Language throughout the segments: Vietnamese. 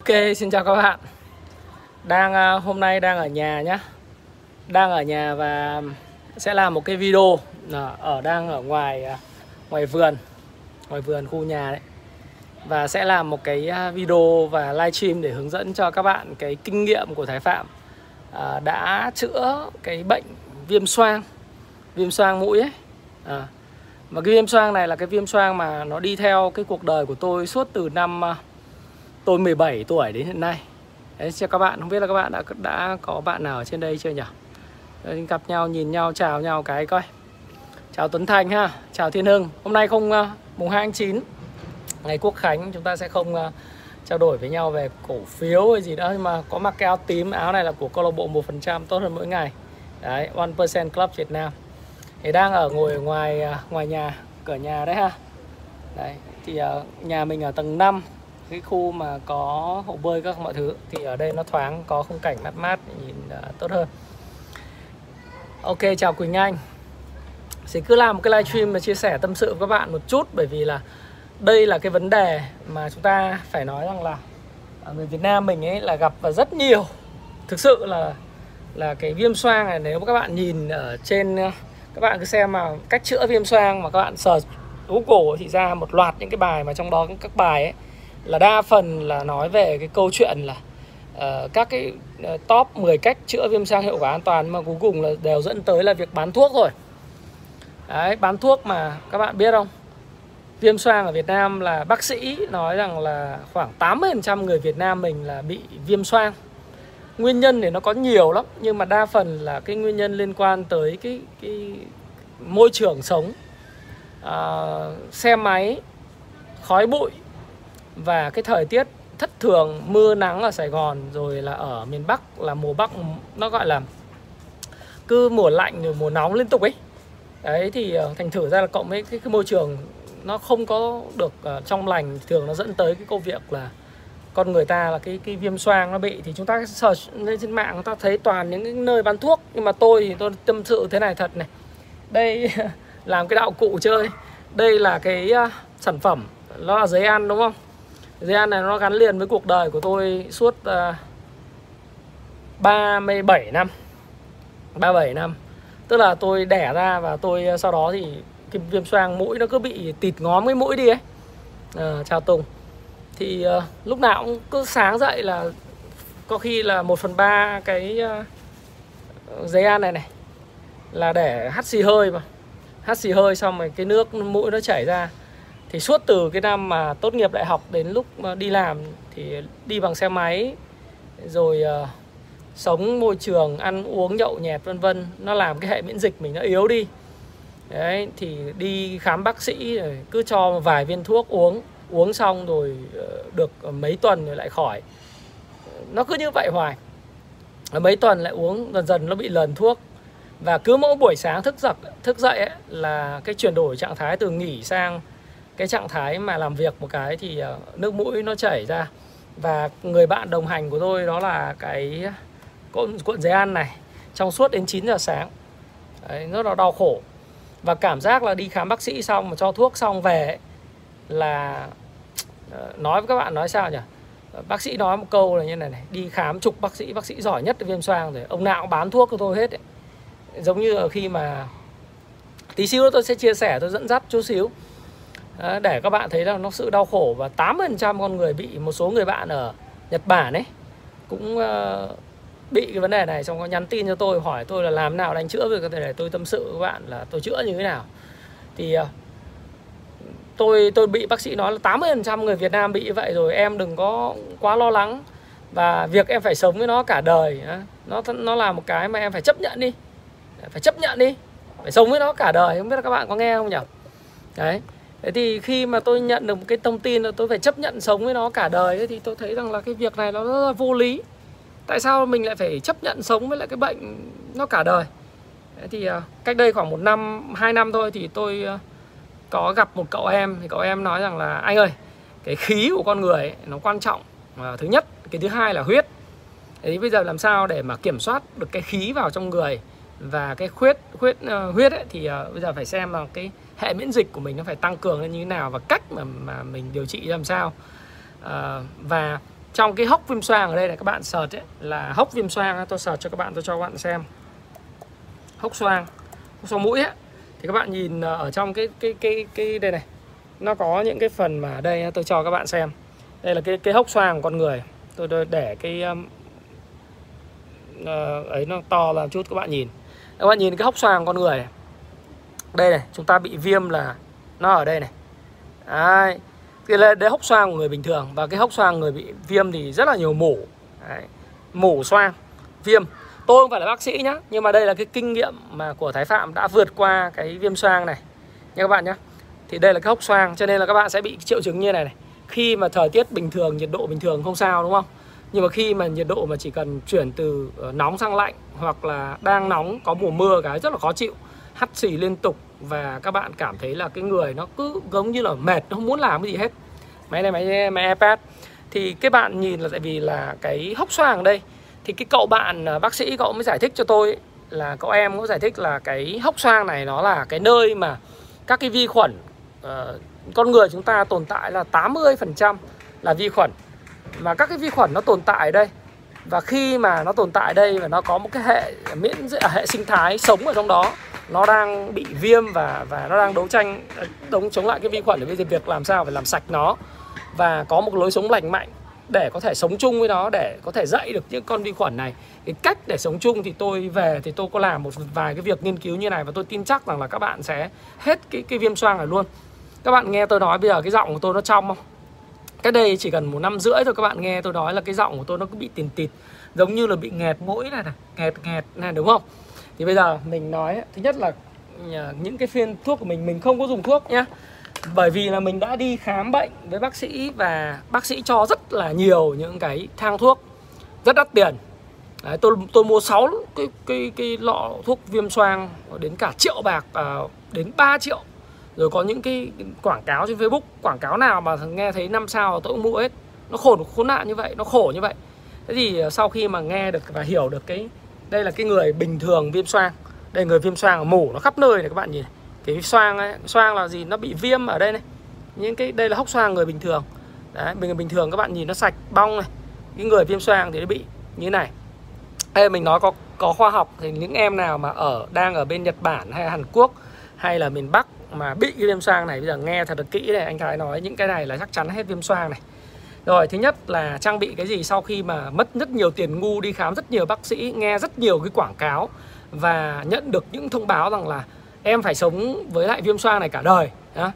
Ok, xin chào các bạn. Đang à, hôm nay đang ở nhà nhá. Đang ở nhà và sẽ làm một cái video à, ở đang ở ngoài à, ngoài vườn, ngoài vườn khu nhà đấy. Và sẽ làm một cái video và livestream để hướng dẫn cho các bạn cái kinh nghiệm của Thái Phạm đã chữa cái bệnh viêm xoang, viêm xoang mũi ấy. À, và cái viêm xoang này là cái viêm xoang mà nó đi theo cái cuộc đời của tôi suốt từ năm tôi 17 tuổi đến hiện nay. Đấy, cho các bạn không biết là các bạn đã đã có bạn nào ở trên đây chưa nhỉ? Đấy, gặp nhau nhìn nhau chào nhau cái coi. Chào Tuấn Thành ha chào Thiên Hưng. Hôm nay không uh, mùng 2 tháng 9 ngày Quốc Khánh chúng ta sẽ không uh, trao đổi với nhau về cổ phiếu hay gì đó nhưng mà có mặc cái áo tím áo này là của câu lạc bộ một phần trăm tốt hơn mỗi ngày. Đấy one percent club Việt Nam. Thì đang ở ngồi ngoài uh, ngoài nhà cửa nhà đấy ha. Đấy thì uh, nhà mình ở tầng 5 cái khu mà có hồ bơi các mọi thứ thì ở đây nó thoáng có khung cảnh mát mát nhìn uh, tốt hơn. Ok chào quỳnh anh. Sẽ cứ làm một cái livestream mà chia sẻ tâm sự với các bạn một chút bởi vì là đây là cái vấn đề mà chúng ta phải nói rằng là người Việt Nam mình ấy là gặp và rất nhiều. Thực sự là là cái viêm xoang này nếu các bạn nhìn ở trên à, các bạn cứ xem mà cách chữa viêm xoang mà các bạn sờ Google thì ra một loạt những cái bài mà trong đó các bài ấy là đa phần là nói về cái câu chuyện là uh, các cái ờ, top 10 cách chữa viêm xoang hiệu quả an toàn mà cuối cùng là đều dẫn tới là việc bán thuốc rồi. Đấy, bán thuốc mà các bạn biết không? Viêm xoang ở Việt Nam là bác sĩ nói rằng là khoảng 80% người Việt Nam mình là bị viêm xoang. Nguyên nhân thì nó có nhiều lắm nhưng mà đa phần là cái nguyên nhân liên quan tới cái cái môi trường sống. Uh, xe máy, khói bụi và cái thời tiết thất thường mưa nắng ở Sài Gòn rồi là ở miền Bắc là mùa Bắc nó gọi là cứ mùa lạnh rồi mùa nóng liên tục ấy. Đấy thì ờ, thành thử ra là cộng với cái, cái môi trường nó không có được uh, trong lành thường nó dẫn tới cái câu việc là con người ta là cái cái viêm xoang nó bị. Thì chúng ta search lên trên mạng chúng ta thấy toàn những cái nơi bán thuốc. Nhưng mà tôi thì tôi tâm sự thế này thật này. Đây làm cái đạo cụ chơi. Đây là cái uh, sản phẩm nó là giấy ăn đúng không? Gen này nó gắn liền với cuộc đời của tôi suốt à, uh, 37 năm. 37 năm. Tức là tôi đẻ ra và tôi à, sau đó thì cái viêm xoang mũi nó cứ bị tịt ngóm cái mũi đi ấy. À, Chào Tùng. Thì uh, lúc nào cũng cứ sáng dậy là có khi là 1 phần 3 cái à, uh, giấy ăn này này Là để hắt xì hơi mà. Hắt xì hơi xong rồi cái nước mũi nó chảy ra thì suốt từ cái năm mà tốt nghiệp đại học đến lúc đi làm thì đi bằng xe máy rồi uh, sống môi trường ăn uống nhậu nhẹt vân vân nó làm cái hệ miễn dịch mình nó yếu đi. Đấy thì đi khám bác sĩ rồi cứ cho vài viên thuốc uống uống xong rồi uh, được mấy tuần rồi lại khỏi. Nó cứ như vậy hoài. Mấy tuần lại uống dần dần nó bị lần thuốc. Và cứ mỗi buổi sáng thức giấc thức dậy ấy, là cái chuyển đổi trạng thái từ nghỉ sang cái trạng thái mà làm việc một cái thì ờ, nước mũi nó chảy ra. Và người bạn đồng hành của tôi đó là cái cuộn, cuộn giấy ăn này trong suốt đến 9 giờ sáng. Đấy, rất là đau khổ. Và cảm giác là đi khám bác sĩ xong mà cho thuốc xong về là ờ, nói với các bạn nói sao nhỉ? Bác sĩ nói một câu là như này này đi khám chục bác sĩ bác sĩ giỏi nhất viêm xoang rồi ông nào cũng bán thuốc cho tôi hết ấy. giống như khi mà tí xíu tôi sẽ chia sẻ tôi dẫn dắt chút xíu. Ờ, để các bạn thấy là nó sự đau khổ và 80% con người bị một số người bạn ở Nhật Bản ấy cũng uh, bị cái vấn đề này. Xong có nhắn tin cho tôi hỏi tôi là làm nào đánh chữa được có thể để tôi tâm sự với các bạn là tôi chữa như thế nào. Thì uh, tôi tôi bị bác sĩ nói là 80% người Việt Nam bị như vậy rồi em đừng có quá lo lắng. Và việc em phải sống với nó cả đời nó nó là một cái mà em phải chấp nhận đi. Phải chấp nhận đi phải sống với nó cả đời. Không biết là các bạn có nghe không nhỉ đấy. Thế thì khi mà tôi nhận được một cái thông tin là tôi phải chấp nhận sống với nó cả đời ấy, thì tôi thấy rằng là cái việc này nó rất là vô lý. Tại sao mình lại phải chấp nhận sống với lại cái bệnh nó cả đời? Thế thì à, cách đây khoảng một năm, hai năm thôi thì tôi à, có gặp một cậu em thì cậu em nói rằng là anh ơi, cái khí của con người ấy, nó quan trọng. à, thứ nhất, cái thứ hai là huyết. Thế thì bây giờ làm sao để mà kiểm soát được cái khí vào trong người và cái khuyết huyết uh, à, huyết ấy, thì uh, bây giờ phải xem là cái hệ miễn dịch của mình nó phải tăng cường lên như thế nào và cách mà mà mình điều trị làm sao. À, và trong cái hốc viêm xoang ở đây là các bạn sờ ấy, là hốc viêm xoang tôi sờ cho các bạn tôi cho các bạn xem. Hốc xoang hốc xoang mũi ấy, thì các bạn nhìn ở trong cái cái cái cái đây này nó có những cái phần mà ở đây tôi cho các bạn xem. Đây là cái cái hốc xoang của con người. Tôi để cái um, uh, ấy nó to làm chút các bạn nhìn. Các bạn nhìn cái hốc xoang con người này đây này, chúng ta bị viêm là nó ở đây này. Đấy, cái là đấy hốc xoang của người bình thường và cái hốc xoang người bị viêm thì rất là nhiều mủ. Đấy. mủ xoang, viêm. Tôi không phải là bác sĩ nhá, nhưng mà đây là cái kinh nghiệm mà của thái phạm đã vượt qua cái viêm xoang này. Nha các bạn nhé thì đây là cái hốc xoang, cho nên là các bạn sẽ bị triệu chứng như này này. Khi mà thời tiết bình thường, nhiệt độ bình thường không sao, đúng không? Nhưng mà khi mà nhiệt độ mà chỉ cần chuyển từ ờ, nóng sang lạnh hoặc là đang nóng, có mùa mưa cái rất là khó chịu hắt xì liên tục và các bạn cảm thấy là cái người nó cứ giống như là mệt nó không muốn làm cái gì hết. Máy này máy máy iPad. Thì cái bạn nhìn là tại vì là cái hốc xoang đây thì cái cậu bạn à, bác sĩ cậu mới giải thích cho tôi ấy, là cậu em cũng giải thích là cái hốc xoang này nó là cái nơi mà các cái vi khuẩn uh, con người chúng ta tồn tại là 80% là vi khuẩn. Và các cái vi khuẩn nó tồn tại ở đây và khi mà nó tồn tại đây và nó có một cái hệ miễn à, hệ sinh thái sống ở trong đó nó đang bị viêm và và nó đang đấu tranh, đấu chống lại cái vi khuẩn để bây giờ việc làm sao phải làm sạch nó. Và có một lối sống lành mạnh để có thể sống chung với nó, để có thể dạy được những con vi khuẩn này. Cái cách để sống chung thì tôi về thì tôi có làm một vài cái việc nghiên cứu như này và tôi tin chắc rằng là các bạn sẽ hết cái cái viêm xoang này luôn. Các bạn nghe tôi nói bây giờ cái giọng của tôi nó trong không? Cái đây chỉ cần một năm rưỡi thôi các bạn nghe tôi nói là cái giọng của tôi nó cứ bị tiền tịt, giống như là bị nghẹt mũi này này, nghẹt nghẹt này, đúng không? Thì bây giờ mình nói thứ nhất là ừ, những cái phiên thuốc của mình mình không có dùng thuốc nhá. Bởi vì là mình đã đi khám bệnh với bác sĩ và bác sĩ cho rất là nhiều những cái thang thuốc rất đắt tiền. Đấy, tôi tôi mua 6 cái cái cái lọ thuốc viêm xoang đến cả triệu bạc à, đến 3 triệu. Rồi có những cái quảng cáo trên Facebook quảng cáo nào mà nghe thấy năm sao tôi cũng mua hết. Nó khổ khốn nạn như vậy nó khổ như vậy. Thế thì à, sau khi mà nghe được và hiểu được cái đây là cái người bình thường viêm xoang. Đây người viêm xoang mủ nó khắp nơi này các bạn nhìn cái xoang ấy, xoang là gì? Nó bị viêm ở đây này. Những cái đây là hốc xoang người bình thường. Đấy mình bình thường các bạn nhìn nó sạch bong này. Cái người viêm xoang thì nó bị như thế này. Đây mình nói có có khoa học thì những em nào mà ở đang ở bên Nhật Bản hay Hàn Quốc hay là miền Bắc mà bị cái viêm xoang này bây giờ nghe thật là kỹ này anh Thái nói những cái này là chắc chắn hết viêm xoang này rồi thứ nhất là trang bị cái gì sau khi mà mất rất nhiều tiền ngu đi khám rất nhiều bác sĩ nghe rất nhiều cái quảng cáo và nhận được những thông báo rằng là em phải sống với lại viêm xoang này cả đời đó.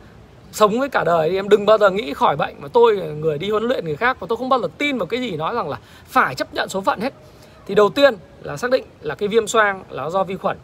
sống với cả đời thì em đừng bao giờ nghĩ khỏi bệnh mà tôi người đi huấn luyện người khác và tôi không bao giờ tin vào cái gì nói rằng là phải chấp nhận số phận hết. Thì đầu tiên là xác định là cái viêm xoang là do vi khuẩn.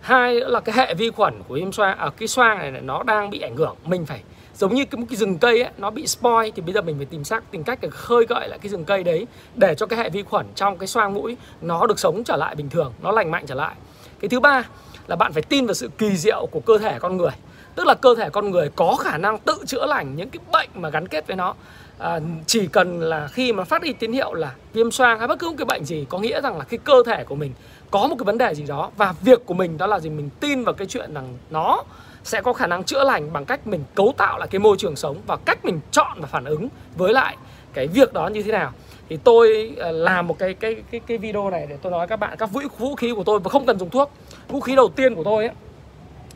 Hai nữa là cái hệ vi khuẩn của viêm xoang ở à, cái xoang này nó đang bị ảnh hưởng. Mình phải giống như cái, một cái rừng cây ấy, nó bị spoil thì bây giờ mình phải tìm xác tìm cách để khơi gợi lại cái rừng cây đấy để cho cái hệ vi khuẩn trong cái xoang mũi nó được sống trở lại bình thường nó lành mạnh trở lại. Cái thứ ba là bạn phải tin vào sự kỳ diệu của cơ thể con người. Tức là cơ thể con người có khả năng tự chữa lành những cái bệnh mà gắn kết với nó. À, chỉ cần là khi mà phát đi tín hiệu là viêm xoang hay bất cứ một cái bệnh gì có nghĩa rằng là cái cơ thể của mình có một cái vấn đề gì đó và việc của mình đó là gì? Mình tin vào cái chuyện rằng nó sẽ có khả năng chữa lành bằng cách mình cấu tạo lại cái môi trường sống và cách mình chọn và phản ứng với lại cái việc đó như thế nào. Thì tôi ờ, làm một cái cái cái cái video này để tôi nói các bạn các vũ vũ khí của tôi và không cần dùng thuốc. Vũ khí đầu tiên của tôi ấy,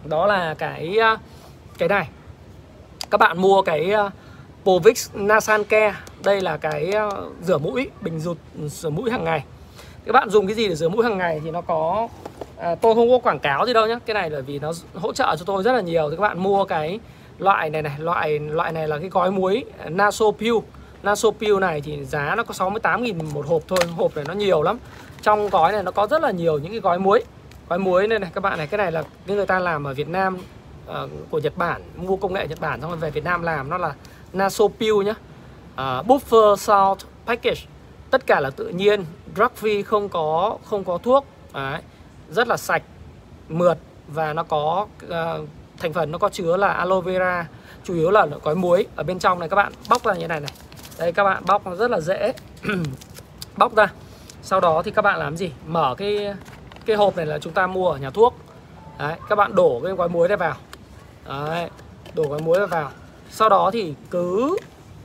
đó là cái ờ, cái này. Các bạn mua cái ờ, Povix Nasan Care. Đây là cái rửa mũi, bình rụt, rửa mũi hàng ngày. Các bạn dùng cái gì để rửa mũi hàng ngày thì nó có à, tôi không có quảng cáo gì đâu nhé cái này là vì nó hỗ trợ cho tôi rất là nhiều. Thì các bạn mua cái loại này này loại loại này là cái gói muối à, Nasopil Nasopil này thì giá nó có 68.000 một hộp thôi. Hộp này nó nhiều lắm. Trong gói này nó có rất là nhiều những cái gói muối. Gói muối này này các bạn này cái này là cái người ta làm ở Việt Nam uh, của Nhật Bản mua công nghệ Nhật Bản xong rồi về Việt Nam làm. Nó là Nasopil nhá. Uh, Buffer Salt Package. Tất cả là tự nhiên. Drug free không có không có thuốc. Đấy rất là sạch mượt và nó có uh, thành phần nó có chứa là aloe vera chủ yếu là có muối ở bên trong này. Các bạn bóc ra như này này. Đây các bạn bóc nó rất là dễ. Bóc ra. Sau đó thì các bạn làm gì? Mở cái cái hộp này là chúng ta mua ở nhà thuốc. Đấy các bạn đổ cái gói muối này vào. Đấy đổ gói muối này vào. Sau đó thì cứ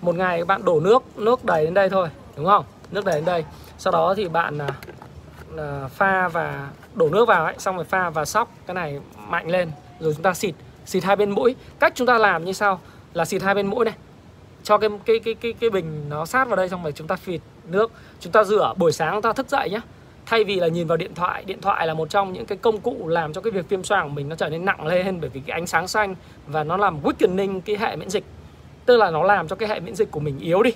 một ngày các bạn đổ nước nước đầy đến đây thôi đúng không? Nước đầy đến đây. Sau đó thì bạn à, à pha và đổ nước vào ấy xong rồi pha và sóc cái này mạnh lên rồi chúng ta xịt xịt hai bên mũi. Cách chúng ta làm như sau là xịt hai bên mũi này cho cái cái cái cái cái bình nó sát vào đây xong rồi chúng ta phịt nước. Chúng ta rửa buổi sáng chúng ta thức dậy nhé thay vì là nhìn vào điện thoại điện thoại là một trong những cái công cụ làm cho cái việc viêm xoang của mình nó trở nên nặng lên bởi vì cái ánh sáng xanh và nó làm weakening cái hệ miễn dịch. Tức là nó làm cho cái hệ miễn dịch của mình yếu đi.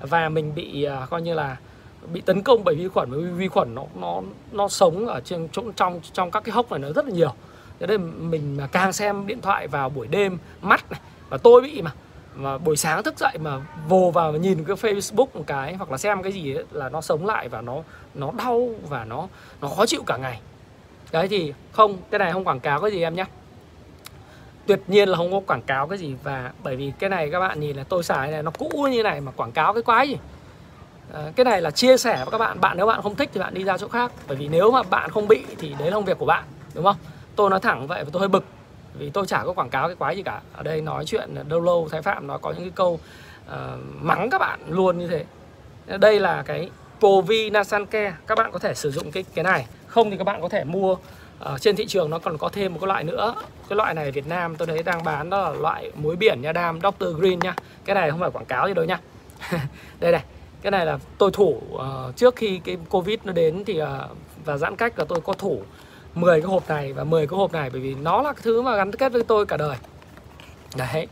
Và mình bị uh, coi như là bị tấn công bởi vi khuẩn bởi vì vi khuẩn nó nó nó sống ở trên chỗ trong trong các cái hốc này nó rất là nhiều. Thế nên mình mà càng xem điện thoại vào buổi đêm mắt này và tôi bị mà và buổi sáng thức dậy mà vồ vào và nhìn cái Facebook một cái hoặc là xem cái gì ấy, là nó sống lại và nó nó đau và nó nó khó chịu cả ngày. Đấy thì không cái này không quảng cáo cái gì em nhé. Tuyệt nhiên là không có quảng cáo cái gì và bởi vì cái này các bạn nhìn là tôi xài này nó cũ như này mà quảng cáo cái quái gì? Ờ, cái này là chia sẻ với các bạn. Bạn nếu bạn không thích thì bạn đi ra chỗ khác. Bởi vì nếu mà bạn không bị thì đấy là công việc của bạn đúng không? Tôi nói thẳng vậy và tôi hơi bực vì tôi chả có quảng cáo cái quái gì cả. Ở đây nói chuyện lâu lâu thái phạm nó có những cái câu uh, mắng các bạn luôn như thế. Đây là cái Povi Nasanke các bạn có thể sử dụng cái cái này. Không thì các bạn có thể mua ở trên thị trường nó còn có thêm một cái loại nữa. Cái loại này Việt Nam tôi thấy đang bán đó là loại muối biển nha đam Dr Green nha. Cái này không phải quảng cáo gì đâu nha. Đây này cái này là tôi thủ uh, trước khi cái Covid nó đến thì uh, và giãn cách là tôi có thủ 10 cái hộp này và 10 cái hộp này bởi vì nó là cái thứ mà gắn kết với tôi cả đời. Đấy.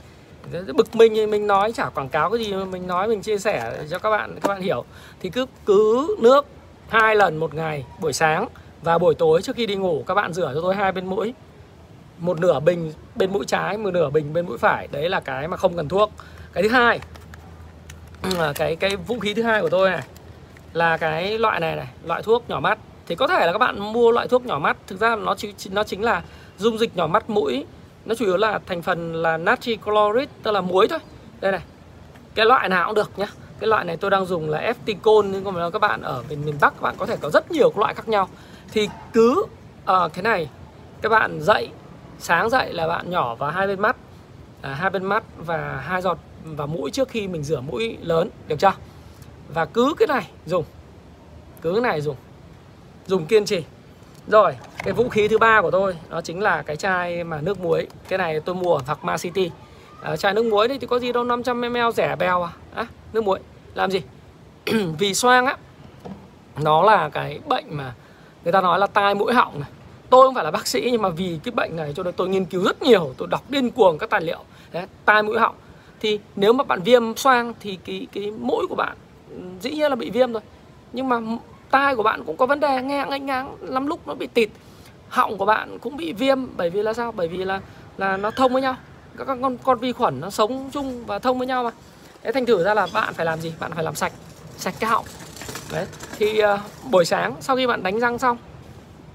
Bực mình thì mình nói chả quảng cáo cái gì mình nói mình chia sẻ cho các bạn các bạn hiểu. Thì cứ cứ nước hai lần một ngày buổi sáng và buổi tối trước khi đi ngủ các bạn rửa cho tôi hai bên mũi. Một nửa bình bên mũi trái một nửa bình bên mũi phải. Đấy là cái mà không cần thuốc. Cái thứ hai Ờ, cái cái vũ khí thứ hai của tôi này là cái loại này này loại thuốc nhỏ mắt. Thì có thể là các bạn mua loại thuốc nhỏ mắt thực ra nó chỉ nó chính là dung dịch nhỏ mắt mũi. Nó chủ yếu là thành phần là natri chloride tức là muối thôi. Đây này cái loại nào cũng được nhá. Cái loại này tôi đang dùng là Efticon nhưng mà các bạn ở miền miền Bắc các bạn có thể có rất nhiều loại khác nhau. Thì cứ uh, cái này các bạn dậy sáng dậy là bạn nhỏ vào hai bên mắt à, hai bên mắt và hai giọt và mũi trước khi mình rửa mũi lớn được chưa? Và cứ cái này dùng cứ cái này dùng dùng kiên trì. Rồi cái vũ khí thứ ba của tôi đó chính là cái chai mà nước muối. Cái này tôi mua ở Pharma City. À, chai nước muối đấy thì có gì đâu 500 ml rẻ bèo à, à nước muối làm gì? Vì xoang á nó là cái bệnh mà người ta nói là tai mũi họng này. Tôi không phải là bác sĩ nhưng mà vì cái bệnh này cho nên tôi nghiên cứu rất nhiều tôi đọc điên cuồng các tài liệu. Đấy, tai mũi họng thì nếu mà bạn viêm xoang thì cái cái mũi của bạn ừ, dĩ nhiên là bị viêm rồi. Nhưng mà tai của bạn cũng có vấn đề nghe nganh ngáng lắm lúc nó bị tịt. Họng của bạn cũng bị viêm bởi vì là sao? Bởi vì là là nó thông với nhau. Các con con vi khuẩn nó sống chung và thông với nhau mà. Thế thành thử ra là bạn phải làm gì? Bạn phải làm sạch sạch cái họng. Đấy. Thì uh, buổi sáng sau khi bạn đánh răng xong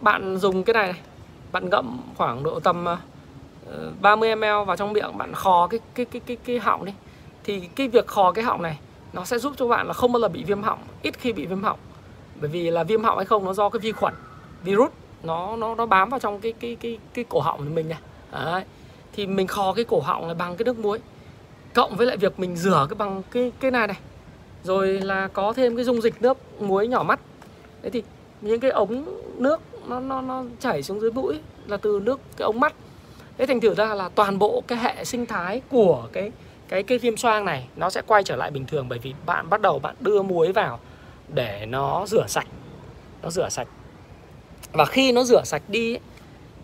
bạn dùng cái này, này. Bạn ngậm khoảng độ tầm uh, 30 ml vào trong miệng, bạn khò cái cái cái cái cái họng đi. Thì cái việc khò cái họng này, nó sẽ giúp cho bạn là không bao giờ bị viêm họng, ít khi bị viêm họng. Bởi vì là viêm họng hay không nó do cái vi khuẩn, virus, nó nó nó bám vào trong cái cái cái cái cổ họng của mình này Đấy. thì mình khò cái cổ họng này bằng cái nước muối, cộng với lại việc mình rửa cái bằng cái cái này này. Rồi là có thêm cái dung dịch nước muối nhỏ mắt. Đấy thì những cái ống nước nó nó nó chảy xuống dưới mũi là từ nước, cái ống mắt thế thành thử ra là toàn bộ cái hệ sinh thái của cái cái cái viêm xoang này nó sẽ quay trở lại bình thường bởi vì bạn bắt đầu bạn đưa muối vào để nó rửa sạch nó rửa sạch. Và khi nó rửa sạch đi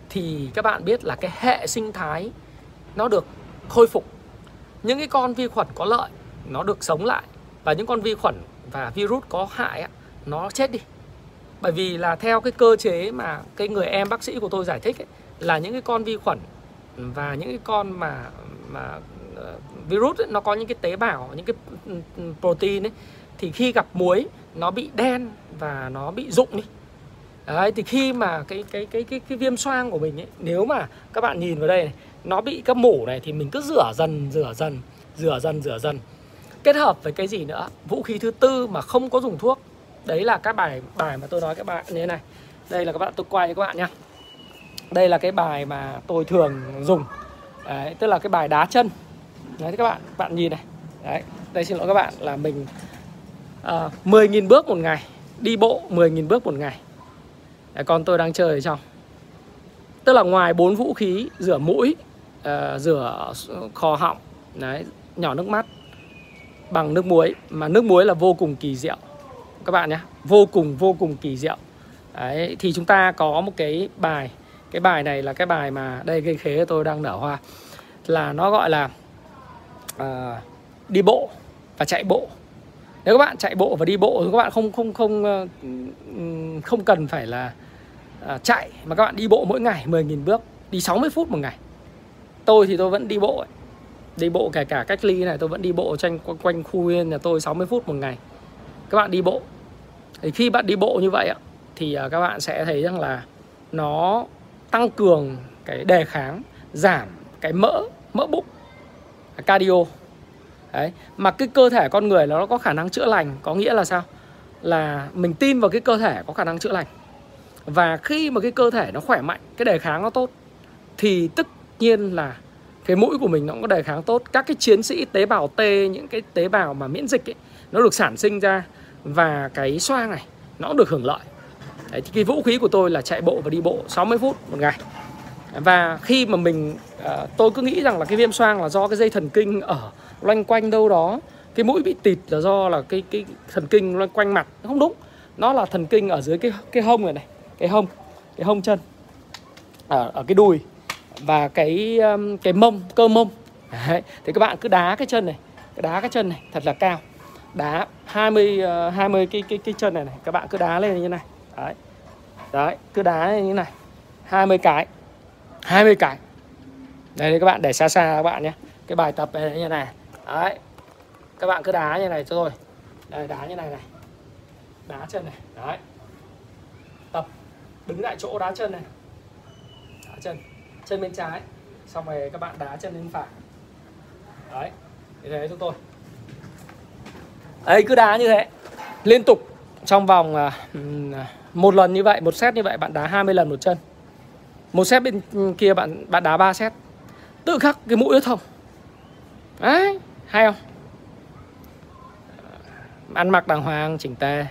thì các bạn biết là cái hệ sinh thái nó được khôi phục. Những cái con vi khuẩn có lợi nó được sống lại. Và những con vi khuẩn và virus có hại nó chết đi. Bởi vì là theo cái cơ chế mà cái người em bác sĩ của tôi giải thích ấy, là những cái con vi khuẩn và những cái con mà mà ờ, virus ấy, nó có những cái tế bào những cái ừ, ừ, protein ấy thì khi gặp muối nó bị đen và nó bị rụng đi Đấy, thì khi mà cái cái cái cái cái viêm xoang của mình ấy, nếu mà các bạn nhìn vào đây này, nó bị các mủ này thì mình cứ rửa dần, rửa dần, rửa dần, rửa dần. Kết hợp với cái gì nữa? Vũ khí thứ tư mà không có dùng thuốc. Đấy là các bài bài mà tôi nói các bạn như thế này. Đây là các bạn tôi quay cho các bạn nha đây là cái bài mà tôi thường dùng. Đấy, tức là cái bài đá chân. Đấy các bạn, bạn nhìn này. Đấy, đây xin lỗi các bạn là mình uh, à, 10.000 bước một ngày, đi bộ 10.000 bước một ngày Đấy, còn tôi đang chơi ở trong tức là ngoài bốn vũ khí rửa mũi uh, rửa kho họng đấy nhỏ nước mắt bằng nước muối mà nước muối là vô cùng kỳ diệu các bạn nhé vô cùng vô cùng kỳ diệu đấy thì chúng ta có một cái bài cái bài này là cái bài mà đây cây khế tôi đang nở hoa. Là nó gọi là uh, đi bộ và chạy bộ. Nếu các bạn chạy bộ và đi bộ thì các bạn không không không ờ, không, không cần phải là ờ, chạy mà các bạn đi bộ mỗi ngày 10.000 bước đi 60 phút một ngày. Tôi thì tôi vẫn đi bộ ấy. đi bộ kể cả cách ly này tôi vẫn đi bộ tranh quanh, quanh khu viên nhà tôi 60 phút một ngày. Các bạn đi bộ. Thì khi bạn đi bộ như vậy thì các bạn sẽ thấy rằng là nó tăng cường cái đề kháng giảm cái mỡ mỡ bụng cardio. Đấy mà cái cơ thể con người nó có khả năng chữa lành có nghĩa là sao? Là mình tin vào cái cơ thể có khả năng chữa lành. Và khi mà cái cơ thể nó khỏe mạnh cái đề kháng nó tốt thì tất nhiên là cái mũi của mình nó cũng có đề kháng tốt. Các cái chiến sĩ tế bào T những cái tế bào mà miễn dịch ấy, nó được sản sinh ra và cái xoang này nó cũng được hưởng lợi. Đấy, thì cái vũ khí của tôi là chạy bộ và đi bộ 60 phút một ngày. Và khi mà mình à, tôi cứ nghĩ rằng là cái viêm xoang là do cái dây thần kinh ở loanh quanh đâu đó cái mũi bị tịt là do là cái cái thần kinh loanh quanh mặt. Không đúng nó là thần kinh ở dưới cái cái hông này này cái hông cái hông chân ở, ở cái đùi và cái um, cái mông cơ mông. Đấy. thì các bạn cứ đá cái chân này cái đá cái chân này thật là cao. Đá 20 20 à, cái cái cái chân này này các bạn cứ đá lên như này đấy. Đấy cứ đá như như này. 20 cái. 20 cái. Đây thì các bạn để xa xa các bạn nhé. Cái bài tập này như này. Đấy. Các bạn cứ đá như này cho tôi. Đây đá như này này. Đá chân này. Đấy. Tập. Đứng lại chỗ đá chân này. Đá chân. Chân bên trái. Xong rồi các bạn đá chân bên phải. Đấy. Như thế cho tôi. Ấy cứ đá như thế. Liên tục. Trong vòng uh, một lần như vậy, một set như vậy, bạn đá 20 lần một chân. Một set bên kia bạn bạn đá 3 set. Tự khắc cái mũi nó thông đấy, hay không? Ăn mặc đàng hoàng, chỉnh tề.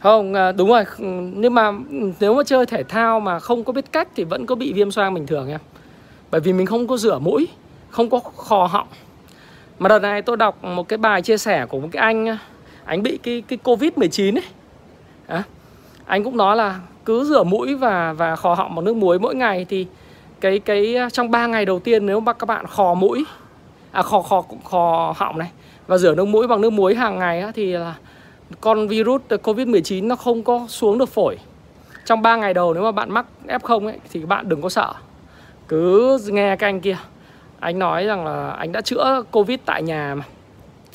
Không à, đúng rồi. Nhưng mà nếu mà chơi thể thao mà không có biết cách thì vẫn có bị viêm xoang bình thường em bởi vì mình không có rửa mũi, không có khò họng. Mà đợt này tôi đọc một cái bài chia sẻ của một cái anh anh bị cái cái covid 19 ấy à, anh cũng nói là cứ rửa mũi và và khò họng bằng nước muối mỗi ngày thì cái cái à, trong 3 ngày đầu tiên nếu mà các bạn khò mũi à khò khò khò họng này và rửa nước mũi bằng nước muối hàng ngày á, thì là con virus Covid-19 nó không có xuống được phổi. Trong 3 ngày đầu nếu mà bạn mắc F0 ấy thì bạn đừng có sợ. Cứ nghe cái anh kia. Anh nói rằng là anh đã chữa Covid tại nhà mà.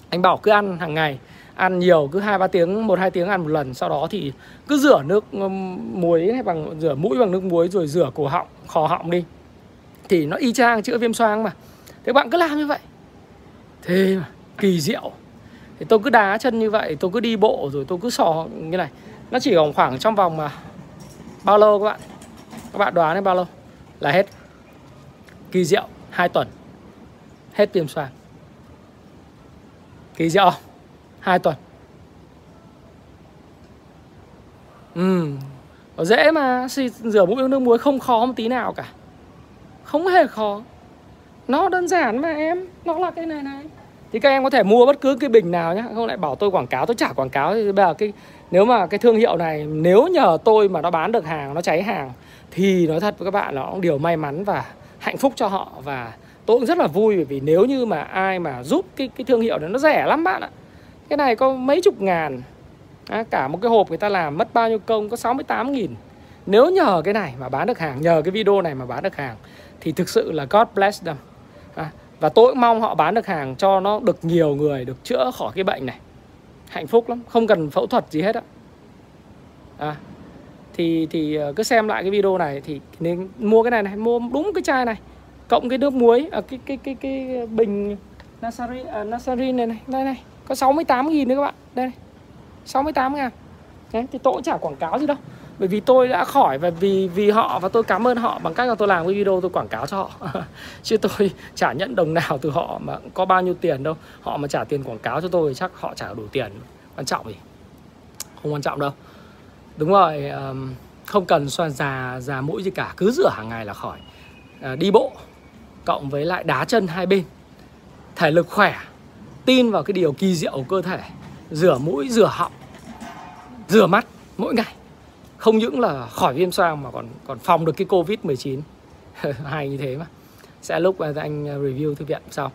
Anh bảo cứ ăn hàng ngày, ăn nhiều cứ 2 3 tiếng, 1 2 tiếng ăn một lần, sau đó thì cứ rửa nước um, muối hay bằng rửa mũi bằng nước muối rồi rửa cổ họng, khò họng đi. Thì nó y chang chữa viêm xoang mà. Thế bạn cứ làm như vậy. Thế mà kỳ diệu. Thì tôi cứ đá chân như vậy tôi cứ đi bộ rồi tôi cứ sò như này. Nó chỉ khoảng khoảng trong vòng mà bao lâu các bạn? Các bạn đoán đến bao lâu? Là hết. Kỳ diệu hai tuần. Hết viêm xoang. Kỳ diệu hai tuần. Ừ dễ mà rửa mũi nước muối không khó một tí nào cả. Không hề khó. Nó đơn giản mà em, nó là cái này này. Thì các em có thể mua bất cứ cái bình nào nhé không lại bảo tôi quảng cáo, tôi trả quảng cáo. Thì bây giờ cái, nếu mà cái thương hiệu này, nếu nhờ tôi mà nó bán được hàng, nó cháy hàng, thì nói thật với các bạn, nó cũng điều may mắn và hạnh phúc cho họ. Và tôi cũng rất là vui, bởi vì nếu như mà ai mà giúp cái cái thương hiệu này, nó rẻ lắm bạn ạ cái này có mấy chục ngàn. À, cả một cái hộp người ta làm mất bao nhiêu công có 68 nghìn. Nếu nhờ cái này mà bán được hàng nhờ cái video này mà bán được hàng thì thực sự là God bless them. À, và tôi cũng mong họ bán được hàng cho nó được nhiều người được chữa khỏi cái bệnh này. Hạnh phúc lắm không cần phẫu thuật gì hết á. À, thì thì ờ, cứ xem lại cái video này thì nên mua cái này này mua đúng cái chai này. Cộng cái nước muối à, cái cái cái cái bình Nasari à, Nasari này này đây này có 68 nghìn nữa các bạn. Đây 68 ngàn. Đấy, thì tôi cũng chả quảng cáo gì đâu. Bởi vì tôi đã khỏi và vì vì họ và tôi cảm ơn họ bằng cách là tôi làm cái video tôi quảng cáo cho họ. Chứ tôi chả nhận đồng nào từ họ mà có bao nhiêu tiền đâu. Họ mà trả tiền quảng cáo cho tôi thì chắc họ trả đủ tiền. Quan trọng gì? Không quan trọng đâu. Đúng rồi không cần xoa già già mũi gì cả. Cứ rửa hàng ngày là khỏi. À, đi bộ cộng với lại đá chân hai bên. Thể lực khỏe tin vào cái điều kỳ diệu của cơ thể. Rửa mũi rửa họng rửa mắt mỗi ngày. Không những là khỏi viêm xoang mà còn còn phòng được cái covid 19 hay như thế mà. Sẽ lúc anh à, review thư viện sau.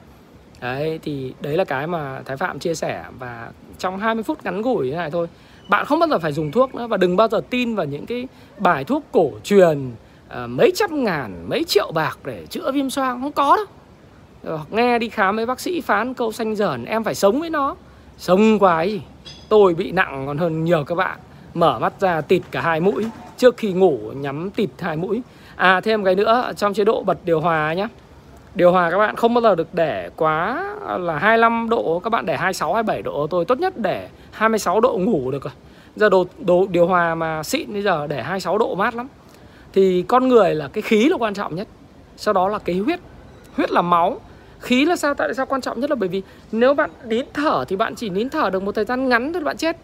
Đấy thì đấy là cái mà thái phạm chia sẻ và trong 20 phút ngắn ngủi như này thôi bạn không bao giờ phải dùng thuốc nữa và đừng bao giờ tin vào những cái bài thuốc cổ truyền uh, mấy trăm ngàn mấy triệu bạc để chữa viêm xoang. Không có đâu. Ờ, nghe đi khám với bác sĩ phán câu xanh dởn em phải sống với nó. Sống quá ấy tôi bị nặng còn hơn nhiều các bạn. Mở mắt ra tịt cả hai mũi trước khi ngủ nhắm tịt hai mũi. À thêm cái nữa trong chế độ bật điều hòa nhé điều hòa các bạn không bao giờ được để quá là 25 độ các bạn để 26 27 độ tôi tốt nhất để 26 độ ngủ được. Rồi giờ đồ, đồ điều hòa mà xịn bây giờ để 26 độ mát lắm. Thì con người là cái khí là quan trọng nhất. Sau đó là cái huyết. Huyết là máu khí là sao? Tại sao quan trọng nhất là bởi vì nếu bạn nín thở thì bạn chỉ nín thở được một thời gian ngắn thôi bạn chết.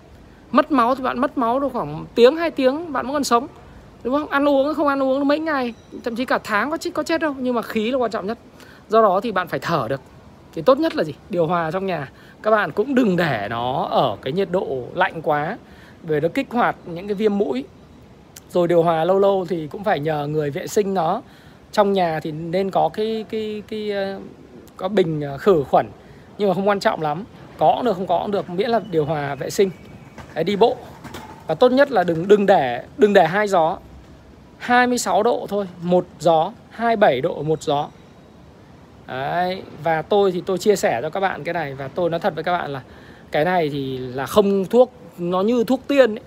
Mất máu thì bạn mất máu được khoảng tiếng hai tiếng bạn vẫn còn sống. Đúng không? Ăn uống không ăn uống mấy ngày thậm chí cả tháng có chết có chết đâu nhưng mà khí là quan trọng nhất. Do đó thì bạn phải thở được. Thì tốt nhất là gì? Điều hòa trong nhà. Các bạn cũng đừng để nó ở cái nhiệt độ lạnh quá về nó kích hoạt những cái viêm mũi. Rồi điều hòa lâu lâu thì cũng phải nhờ người vệ sinh nó. Trong nhà thì nên có cái cái cái, cái có bình à, khử khuẩn nhưng mà không quan trọng lắm. Có cũng được không có cũng được miễn là điều hòa vệ sinh. Đấy, đi bộ. Và tốt nhất là đừng đừng để đừng để hai gió. 26 độ thôi một gió 27 độ một gió. Đấy, và tôi thì tôi chia sẻ cho các bạn cái này và tôi nói thật với các bạn là cái này thì là không thuốc nó như thuốc tiên ấy.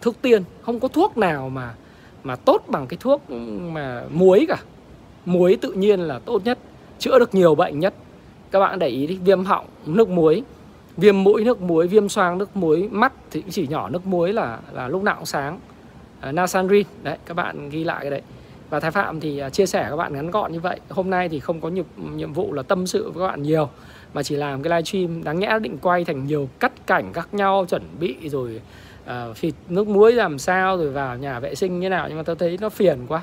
thuốc tiên không có thuốc nào mà mà tốt bằng cái thuốc ừ, mà muối cả. Muối tự nhiên là tốt nhất chữa được nhiều bệnh nhất. Các bạn để ý đi viêm họng nước muối. Viêm mũi nước muối viêm xoang nước muối. Mắt thì chỉ nhỏ nước muối là là lúc nào cũng sáng. Uh, nasanrin đấy các bạn ghi lại cái đấy. Và thái phạm thì à, chia sẻ các bạn ngắn gọn như vậy. Hôm nay thì không có nhiệm, nhiệm vụ là tâm sự với các bạn nhiều mà chỉ làm cái livestream đáng nhẽ định quay thành nhiều cắt cảnh khác nhau chuẩn bị rồi uh, phịt nước muối làm sao rồi vào nhà vệ sinh như nào. Nhưng mà tôi thấy nó phiền quá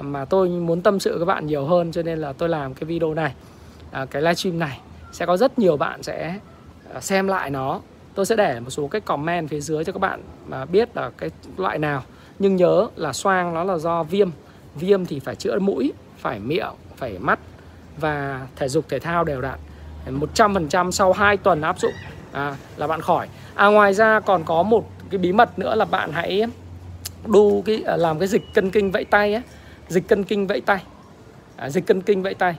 mà tôi muốn tâm sự với các bạn nhiều hơn cho nên là tôi làm cái video này à, cái livestream này. Sẽ có rất nhiều bạn sẽ à, xem lại nó. Tôi sẽ để một số cái comment phía dưới cho các bạn mà biết là cái loại nào. Nhưng nhớ là xoang nó là do viêm. Viêm thì phải chữa mũi phải miệng phải mắt và thể dục thể thao đều đặn. 100% sau 2 tuần áp dụng à, là bạn khỏi. À ngoài ra còn có một cái bí mật nữa là bạn hãy đu cái à, làm cái dịch cân kinh vẫy tay ấy dịch cân kinh vẫy tay. À, dịch cân kinh vẫy tay.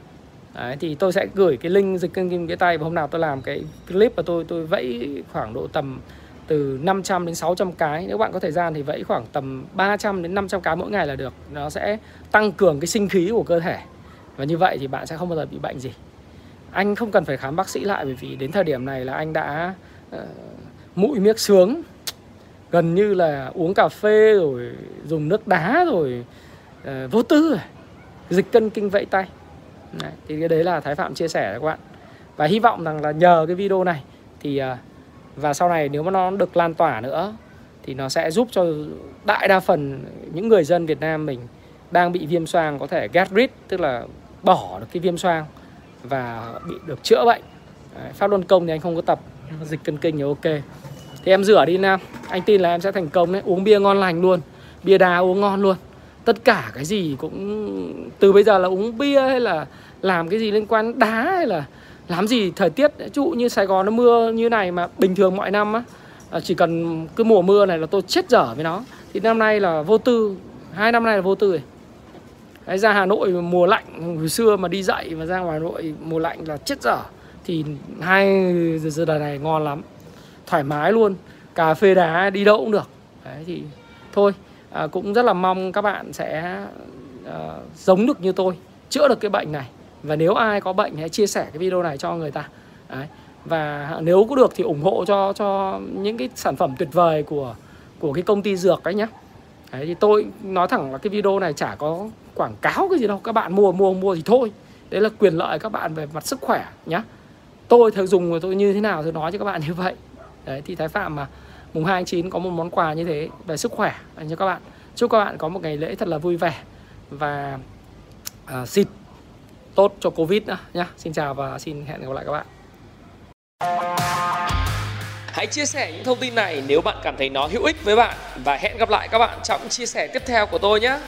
Đấy, thì tôi sẽ gửi cái link dịch cân kinh vẫy tay và hôm nào tôi làm cái clip và tôi tôi vẫy khoảng độ tầm từ 500 đến 600 cái. Nếu bạn có thời gian thì vẫy khoảng tầm 300 đến 500 cái mỗi ngày là được. Nó sẽ tăng cường cái sinh khí của cơ thể. Và như vậy thì bạn sẽ không bao giờ bị bệnh gì. Anh không cần phải khám bác sĩ lại bởi vì đến thời điểm này là anh đã uh, mũi miếc sướng. Gần như là uống cà phê rồi dùng nước đá rồi uh, vô tư dịch cân kinh vẫy tay. Đấy, thì cái đấy là thái phạm chia sẻ các bạn. Và hy vọng rằng là nhờ cái video này thì uh, và sau này nếu mà nó được lan tỏa nữa thì nó sẽ giúp cho đại đa phần những người dân Việt Nam mình đang bị viêm xoang có thể get rid tức là bỏ được cái viêm xoang và bị được chữa bệnh. Đấy, pháp luân công thì anh không có tập. Dịch cân kinh thì ok. Thì em rửa đi nam. Anh tin là em sẽ thành công đấy. Uống bia ngon lành luôn. Bia đá uống ngon luôn tất cả cái gì cũng từ bây giờ là uống bia hay là làm cái gì liên quan đá hay là làm gì thời tiết. Ví như Sài Gòn nó mưa như này mà bình thường mọi năm á à, chỉ cần cứ mùa mưa này là tôi chết dở với nó. Thì năm nay là vô tư hai năm nay là vô tư rồi. Đấy, ra Hà Nội mùa lạnh hồi xưa mà đi dạy mà ra ngoài Hà Nội mùa lạnh là chết dở. Thì hai giờ, đời này ngon lắm thoải mái luôn cà phê đá đi đâu cũng được. Đấy thì thôi à, cũng rất là mong các bạn sẽ à, giống được như tôi chữa được cái bệnh này. Và nếu ai có bệnh hãy chia sẻ cái video này cho người ta. Đấy. và nếu có được thì ủng hộ cho cho những cái sản phẩm tuyệt vời của của cái công ty dược đấy nhé đấy thì tôi nói thẳng là cái video này chả có quảng cáo cái gì đâu các bạn mua mua mua thì thôi. Đấy là quyền lợi các bạn về mặt sức khỏe nhé tôi thường dùng của tôi như thế nào tôi nói cho các bạn như vậy. Đấy thì thái phạm mà mùng 2 tháng 9 có một món quà như thế về sức khỏe dành cho các bạn. Chúc các bạn có một ngày lễ thật là vui vẻ và uh, xịt tốt cho covid nữa nhá. Xin chào và xin hẹn gặp lại các bạn. Hãy chia sẻ những thông tin này nếu bạn cảm thấy nó hữu ích với bạn và hẹn gặp lại các bạn trong chia sẻ tiếp theo của tôi nhé.